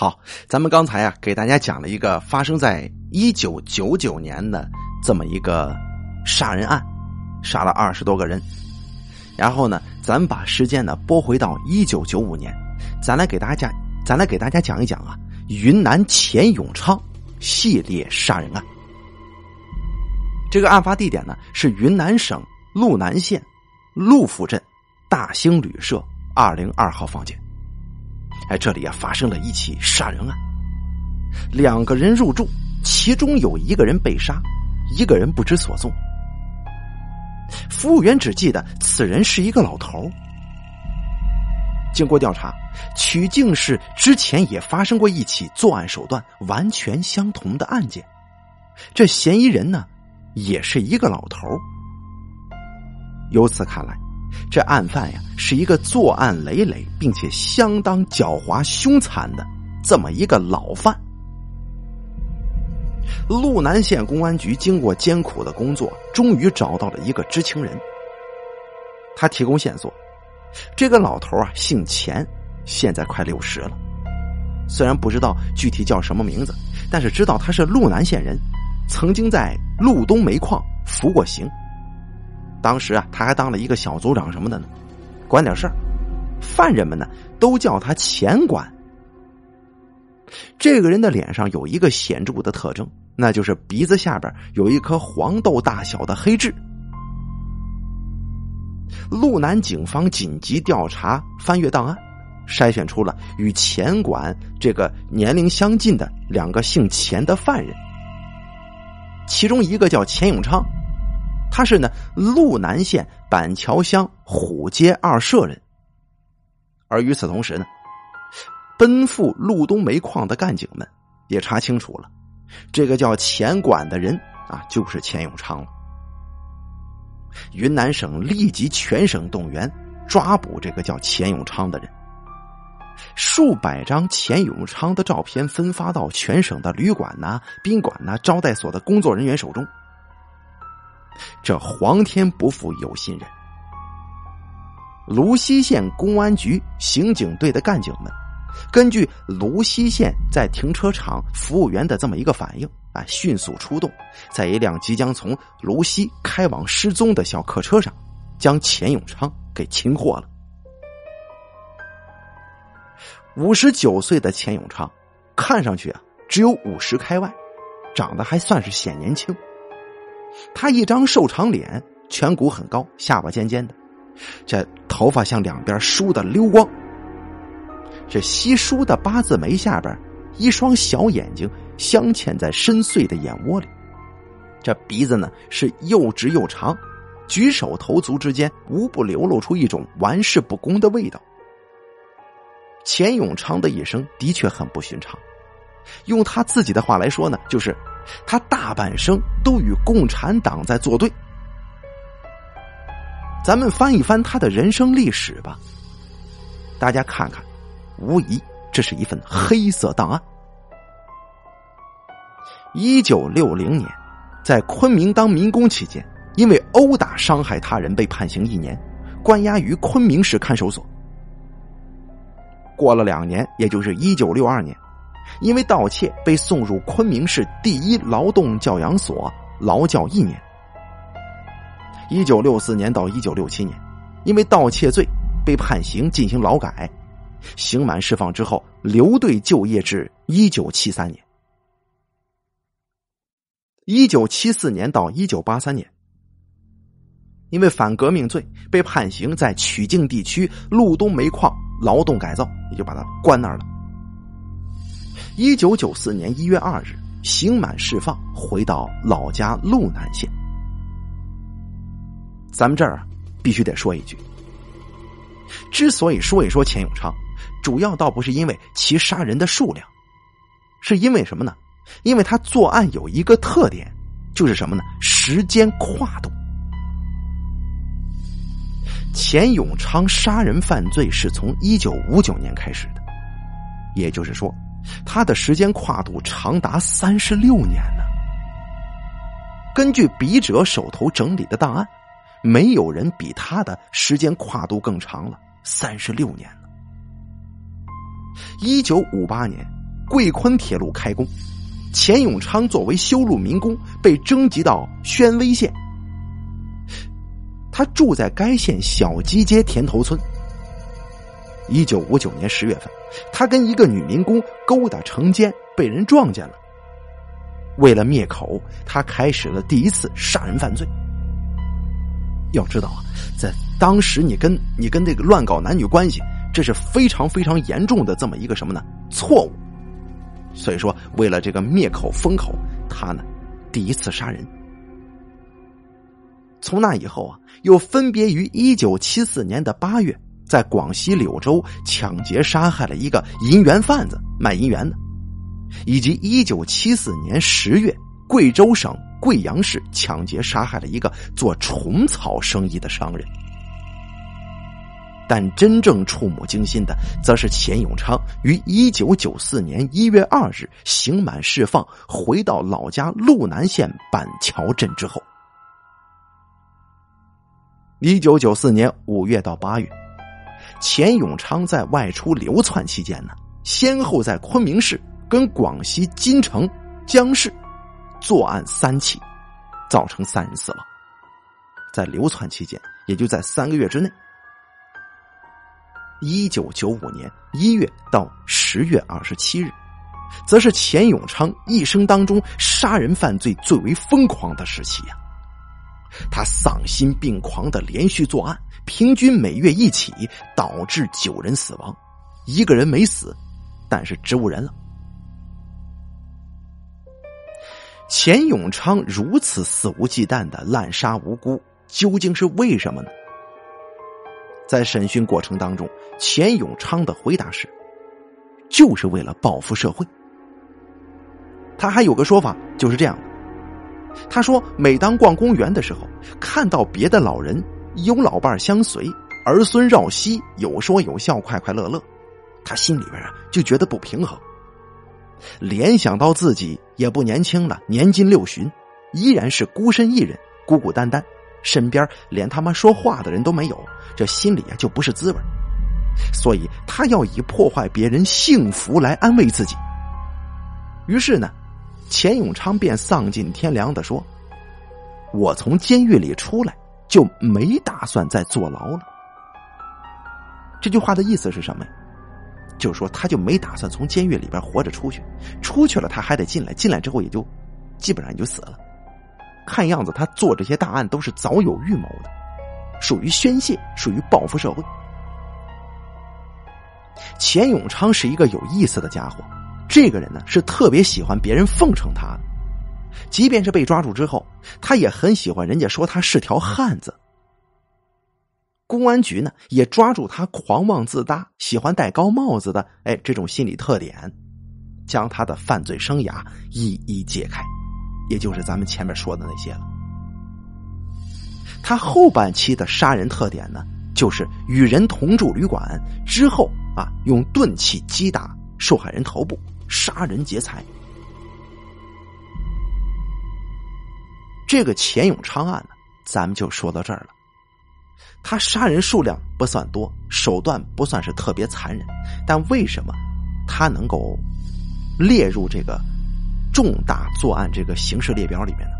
好，咱们刚才啊给大家讲了一个发生在一九九九年的这么一个杀人案，杀了二十多个人。然后呢，咱把时间呢拨回到一九九五年，咱来给大家，咱来给大家讲一讲啊云南钱永昌系列杀人案。这个案发地点呢是云南省路南县陆府镇大兴旅社二零二号房间。哎，这里啊发生了一起杀人案，两个人入住，其中有一个人被杀，一个人不知所踪。服务员只记得此人是一个老头。经过调查，曲靖市之前也发生过一起作案手段完全相同的案件，这嫌疑人呢也是一个老头。由此看来。这案犯呀，是一个作案累累并且相当狡猾凶残的这么一个老犯。路南县公安局经过艰苦的工作，终于找到了一个知情人。他提供线索，这个老头啊姓钱，现在快六十了。虽然不知道具体叫什么名字，但是知道他是路南县人，曾经在路东煤矿服过刑。当时啊，他还当了一个小组长什么的呢，管点事儿。犯人们呢，都叫他钱管。这个人的脸上有一个显著的特征，那就是鼻子下边有一颗黄豆大小的黑痣。路南警方紧急调查，翻阅档案，筛选出了与钱管这个年龄相近的两个姓钱的犯人，其中一个叫钱永昌。他是呢，路南县板桥乡虎街二社人。而与此同时呢，奔赴路东煤矿的干警们也查清楚了，这个叫钱管的人啊，就是钱永昌了。云南省立即全省动员抓捕这个叫钱永昌的人。数百张钱永昌的照片分发到全省的旅馆呐、宾馆呐、招待所的工作人员手中。这皇天不负有心人，芦溪县公安局刑警队的干警们，根据芦溪县在停车场服务员的这么一个反应啊，迅速出动，在一辆即将从芦溪开往失踪的小客车上，将钱永昌给擒获了。五十九岁的钱永昌，看上去啊只有五十开外，长得还算是显年轻。他一张瘦长脸，颧骨很高，下巴尖尖的，这头发向两边梳的溜光。这稀疏的八字眉下边，一双小眼睛镶嵌在深邃的眼窝里。这鼻子呢是又直又长，举手投足之间无不流露出一种玩世不恭的味道。钱永昌的一生的确很不寻常，用他自己的话来说呢，就是。他大半生都与共产党在作对。咱们翻一翻他的人生历史吧，大家看看，无疑这是一份黑色档案。一九六零年，在昆明当民工期间，因为殴打伤害他人被判刑一年，关押于昆明市看守所。过了两年，也就是一九六二年。因为盗窃被送入昆明市第一劳动教养所劳教一年。一九六四年到一九六七年，因为盗窃罪被判刑进行劳改，刑满释放之后留队就业至一九七三年。一九七四年到一九八三年，因为反革命罪被判刑在曲靖地区路东煤矿劳动改造，也就把他关那儿了。一九九四年一月二日，刑满释放，回到老家路南县。咱们这儿必须得说一句：之所以说一说钱永昌，主要倒不是因为其杀人的数量，是因为什么呢？因为他作案有一个特点，就是什么呢？时间跨度。钱永昌杀人犯罪是从一九五九年开始的，也就是说。他的时间跨度长达三十六年呢。根据笔者手头整理的档案，没有人比他的时间跨度更长了，三十六年呢。一九五八年，贵昆铁路开工，钱永昌作为修路民工被征集到宣威县。他住在该县小基街田头村。一九五九年十月份，他跟一个女民工勾搭成奸，被人撞见了。为了灭口，他开始了第一次杀人犯罪。要知道啊，在当时，你跟你跟这个乱搞男女关系，这是非常非常严重的这么一个什么呢？错误。所以说，为了这个灭口封口，他呢第一次杀人。从那以后啊，又分别于一九七四年的八月，在广西柳州抢劫杀害了一个银元贩子卖银元的，以及一九七四年十月，贵州省。贵阳市抢劫杀害了一个做虫草生意的商人，但真正触目惊心的，则是钱永昌于一九九四年一月二日刑满释放，回到老家路南县板桥镇之后。一九九四年五月到八月，钱永昌在外出流窜期间呢，先后在昆明市跟广西金城、江市。作案三起，造成三人死亡。在流窜期间，也就在三个月之内，一九九五年一月到十月二十七日，则是钱永昌一生当中杀人犯罪最为疯狂的时期呀。他丧心病狂的连续作案，平均每月一起，导致九人死亡，一个人没死，但是植物人了。钱永昌如此肆无忌惮的滥杀无辜，究竟是为什么呢？在审讯过程当中，钱永昌的回答是：“就是为了报复社会。”他还有个说法，就是这样的：他说，每当逛公园的时候，看到别的老人有老伴相随，儿孙绕膝，有说有笑，快快乐乐，他心里边啊就觉得不平衡。联想到自己也不年轻了，年近六旬，依然是孤身一人，孤孤单单，身边连他妈说话的人都没有，这心里啊就不是滋味所以他要以破坏别人幸福来安慰自己。于是呢，钱永昌便丧尽天良的说：“我从监狱里出来，就没打算再坐牢了。”这句话的意思是什么呀？就是说，他就没打算从监狱里边活着出去，出去了他还得进来，进来之后也就基本上也就死了。看样子他做这些大案都是早有预谋的，属于宣泄，属于报复社会。钱永昌是一个有意思的家伙，这个人呢是特别喜欢别人奉承他的，即便是被抓住之后，他也很喜欢人家说他是条汉子。公安局呢也抓住他狂妄自大、喜欢戴高帽子的哎这种心理特点，将他的犯罪生涯一一揭开，也就是咱们前面说的那些了。他后半期的杀人特点呢，就是与人同住旅馆之后啊，用钝器击打受害人头部，杀人劫财。这个钱永昌案呢，咱们就说到这儿了。他杀人数量不算多，手段不算是特别残忍，但为什么他能够列入这个重大作案这个刑事列表里面呢？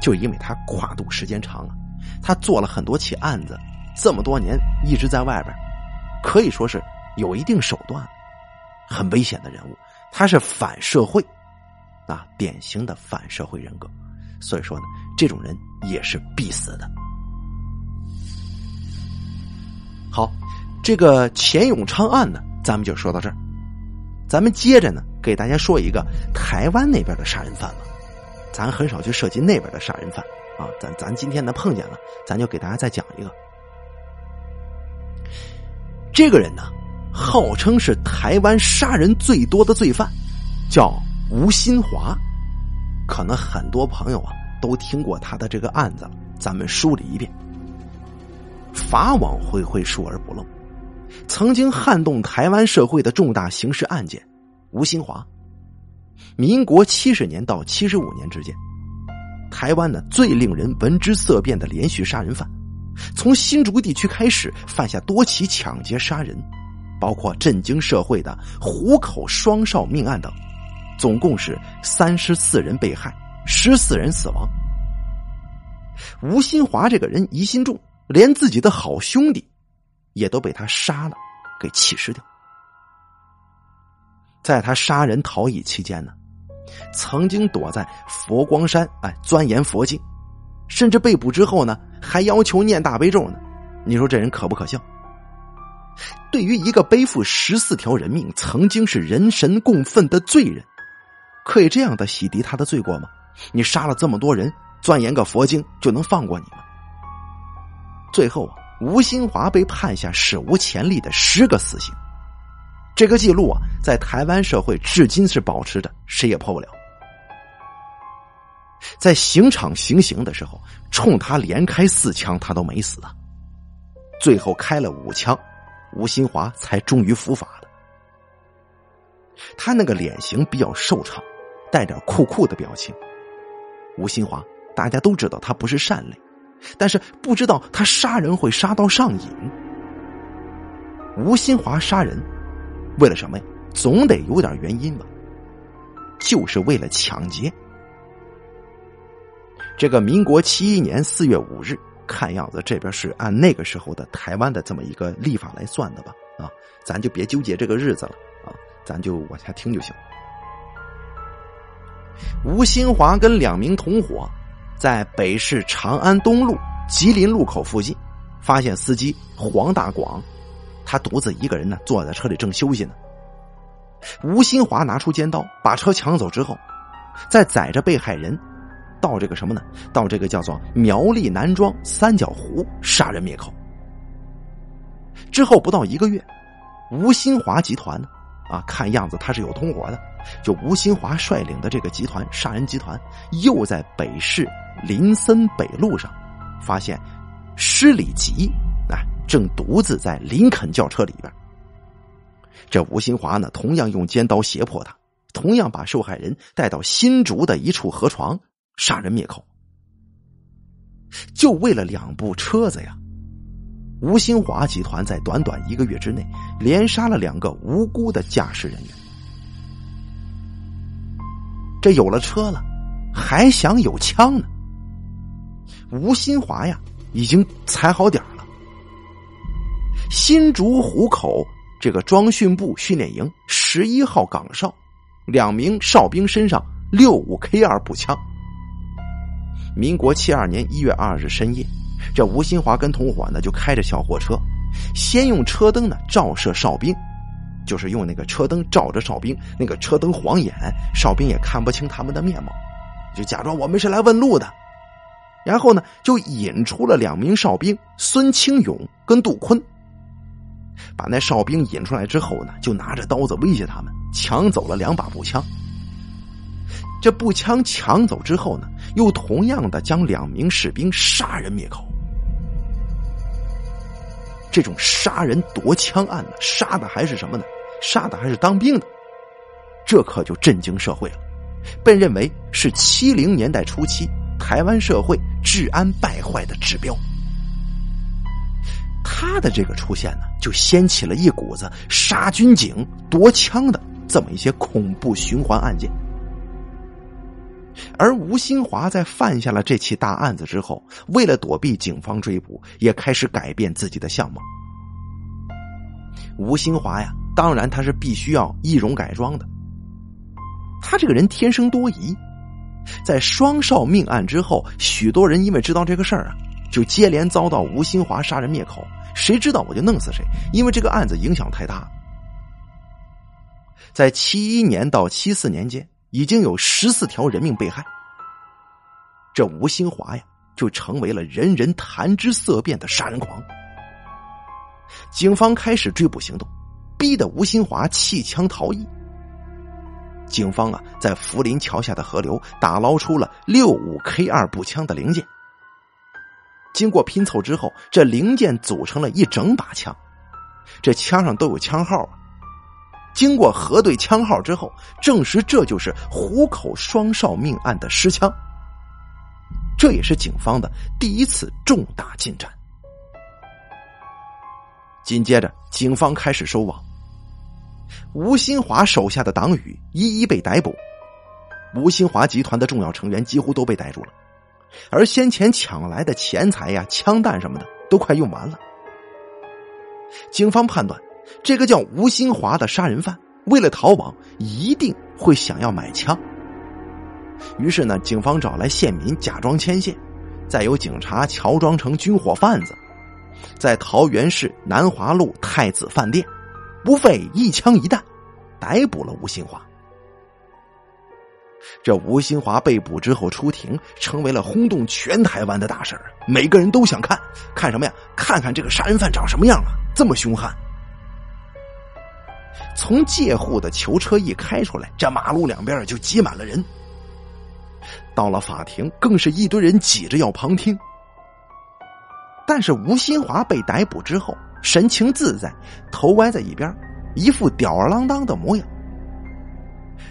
就因为他跨度时间长啊，他做了很多起案子，这么多年一直在外边，可以说是有一定手段，很危险的人物。他是反社会啊，典型的反社会人格，所以说呢，这种人也是必死的。好，这个钱永昌案呢，咱们就说到这儿。咱们接着呢，给大家说一个台湾那边的杀人犯吧。咱很少去涉及那边的杀人犯啊，咱咱今天呢碰见了，咱就给大家再讲一个。这个人呢，号称是台湾杀人最多的罪犯，叫吴新华。可能很多朋友啊都听过他的这个案子，咱们梳理一遍。法网恢恢，疏而不漏。曾经撼动台湾社会的重大刑事案件，吴新华，民国七十年到七十五年之间，台湾呢最令人闻之色变的连续杀人犯，从新竹地区开始犯下多起抢劫杀人，包括震惊社会的虎口双少命案等，总共是三十四人被害，十四人死亡。吴新华这个人疑心重，连自己的好兄弟也都被他杀了，给弃尸掉。在他杀人逃逸期间呢，曾经躲在佛光山哎钻研佛经，甚至被捕之后呢，还要求念大悲咒呢。你说这人可不可笑？对于一个背负十四条人命、曾经是人神共愤的罪人，可以这样的洗涤他的罪过吗？你杀了这么多人，钻研个佛经就能放过你吗？最后啊，吴新华被判下史无前例的十个死刑，这个记录啊，在台湾社会至今是保持着，谁也破不了。在刑场行刑的时候，冲他连开四枪，他都没死啊，最后开了五枪。吴新华才终于伏法了。他那个脸型比较瘦长，带点酷酷的表情。吴新华，大家都知道他不是善类，但是不知道他杀人会杀到上瘾。吴新华杀人，为了什么呀？总得有点原因吧？就是为了抢劫。这个民国七一年四月五日。看样子这边是按那个时候的台湾的这么一个历法来算的吧？啊，咱就别纠结这个日子了啊，咱就往下听就行。吴新华跟两名同伙在北市长安东路吉林路口附近，发现司机黄大广，他独自一个人呢坐在车里正休息呢。吴新华拿出尖刀把车抢走之后，再载着被害人。到这个什么呢？到这个叫做苗栗南庄三角湖杀人灭口。之后不到一个月，吴新华集团呢，啊，看样子他是有同伙的。就吴新华率领的这个集团杀人集团，又在北市林森北路上发现施礼吉啊，正独自在林肯轿车里边。这吴新华呢，同样用尖刀胁迫他，同样把受害人带到新竹的一处河床。杀人灭口，就为了两部车子呀！吴新华集团在短短一个月之内，连杀了两个无辜的驾驶人员。这有了车了，还想有枪呢？吴新华呀，已经踩好点了。新竹湖口这个装训部训练营十一号岗哨，两名哨兵身上六五 K 二步枪。民国七二年一月二日深夜，这吴新华跟同伙呢就开着小货车，先用车灯呢照射哨兵，就是用那个车灯照着哨兵，那个车灯晃眼，哨兵也看不清他们的面貌，就假装我们是来问路的。然后呢，就引出了两名哨兵孙清勇跟杜坤，把那哨兵引出来之后呢，就拿着刀子威胁他们，抢走了两把步枪。这步枪抢走之后呢，又同样的将两名士兵杀人灭口。这种杀人夺枪案呢，杀的还是什么呢？杀的还是当兵的，这可就震惊社会了，被认为是七零年代初期台湾社会治安败坏的指标。他的这个出现呢，就掀起了一股子杀军警夺枪的这么一些恐怖循环案件。而吴新华在犯下了这起大案子之后，为了躲避警方追捕，也开始改变自己的相貌。吴新华呀，当然他是必须要易容改装的。他这个人天生多疑，在双少命案之后，许多人因为知道这个事儿啊，就接连遭到吴新华杀人灭口。谁知道我就弄死谁，因为这个案子影响太大。在七一年到七四年间。已经有十四条人命被害，这吴新华呀，就成为了人人谈之色变的杀人狂。警方开始追捕行动，逼得吴新华弃枪逃逸。警方啊，在福林桥下的河流打捞出了六五 K 二步枪的零件。经过拼凑之后，这零件组成了一整把枪，这枪上都有枪号啊。经过核对枪号之后，证实这就是虎口双少命案的尸枪。这也是警方的第一次重大进展。紧接着，警方开始收网。吴新华手下的党羽一一被逮捕，吴新华集团的重要成员几乎都被逮住了，而先前抢来的钱财呀、枪弹什么的都快用完了。警方判断，这个叫吴新华的杀人犯为了逃亡，一定会想要买枪。于是呢，警方找来县民假装牵线，再由警察乔装成军火贩子，在桃园市南华路太子饭店，不费一枪一弹，逮捕了吴新华。这吴新华被捕之后出庭，成为了轰动全台湾的大事儿每个人都想看看什么呀？看看这个杀人犯长什么样啊？这么凶悍！从借户的囚车一开出来，这马路两边就挤满了人。到了法庭，更是一堆人挤着要旁听。但是吴新华被逮捕之后，神情自在，头歪在一边，一副吊儿郎当的模样。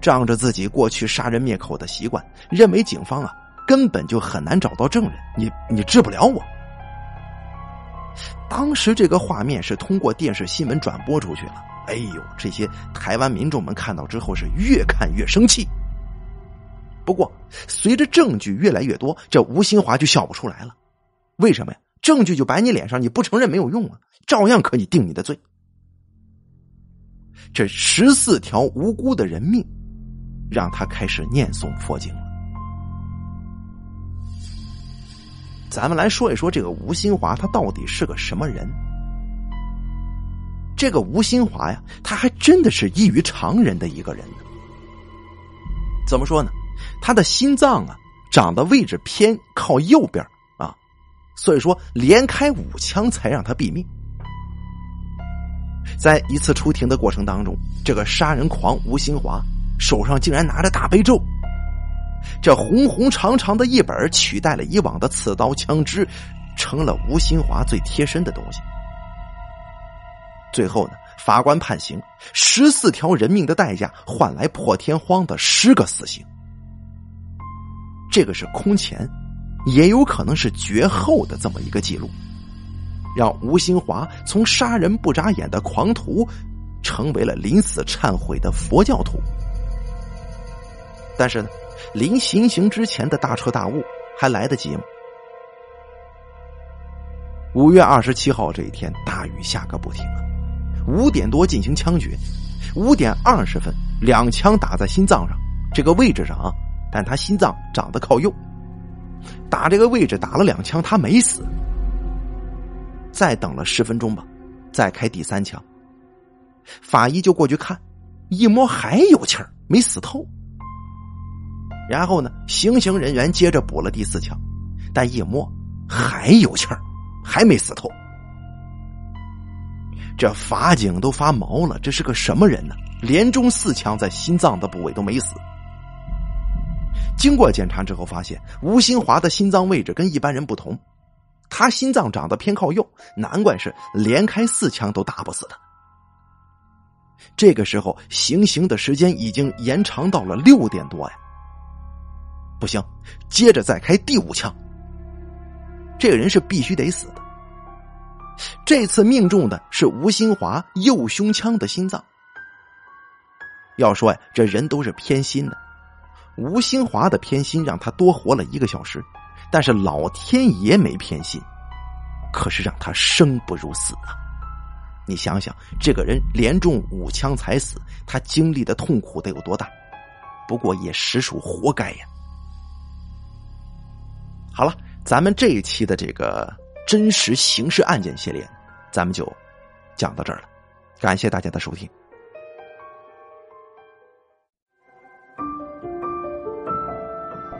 仗着自己过去杀人灭口的习惯，认为警方啊根本就很难找到证人，你你治不了我。当时这个画面是通过电视新闻转播出去了，哎呦，这些台湾民众们看到之后是越看越生气。不过随着证据越来越多，这吴新华就笑不出来了。为什么呀？证据就摆你脸上，你不承认没有用啊，照样可以定你的罪。这十四条无辜的人命。让他开始念诵佛经了。咱们来说一说这个吴新华，他到底是个什么人？这个吴新华呀，他还真的是异于常人的一个人呢。怎么说呢？他的心脏啊，长的位置偏靠右边啊，所以说连开五枪才让他毙命。在一次出庭的过程当中，这个杀人狂吴新华。手上竟然拿着大悲咒，这红红长长的一本取代了以往的刺刀枪支，成了吴新华最贴身的东西。最后呢，法官判刑，十四条人命的代价换来破天荒的十个死刑。这个是空前，也有可能是绝后的这么一个记录，让吴新华从杀人不眨眼的狂徒，成为了临死忏悔的佛教徒。但是呢，临行刑之前的大彻大悟还来得及吗？五月二十七号这一天，大雨下个不停！五点多进行枪决，五点二十分，两枪打在心脏上这个位置上啊，但他心脏长得靠右，打这个位置打了两枪，他没死。再等了十分钟吧，再开第三枪，法医就过去看，一摸还有气儿，没死透。然后呢？行刑人员接着补了第四枪，但一摸还有气儿，还没死透。这法警都发毛了，这是个什么人呢？连中四枪在心脏的部位都没死。经过检查之后，发现吴新华的心脏位置跟一般人不同，他心脏长得偏靠右，难怪是连开四枪都打不死他。这个时候，行刑的时间已经延长到了六点多呀。不行，接着再开第五枪。这个人是必须得死的。这次命中的是吴新华右胸腔的心脏。要说呀，这人都是偏心的。吴新华的偏心让他多活了一个小时，但是老天爷没偏心，可是让他生不如死啊！你想想，这个人连中五枪才死，他经历的痛苦得有多大？不过也实属活该呀。好了，咱们这一期的这个真实刑事案件系列，咱们就讲到这儿了。感谢大家的收听。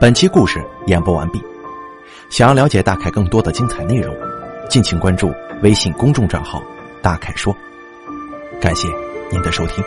本期故事演播完毕。想要了解大凯更多的精彩内容，敬请关注微信公众账号“大凯说”。感谢您的收听。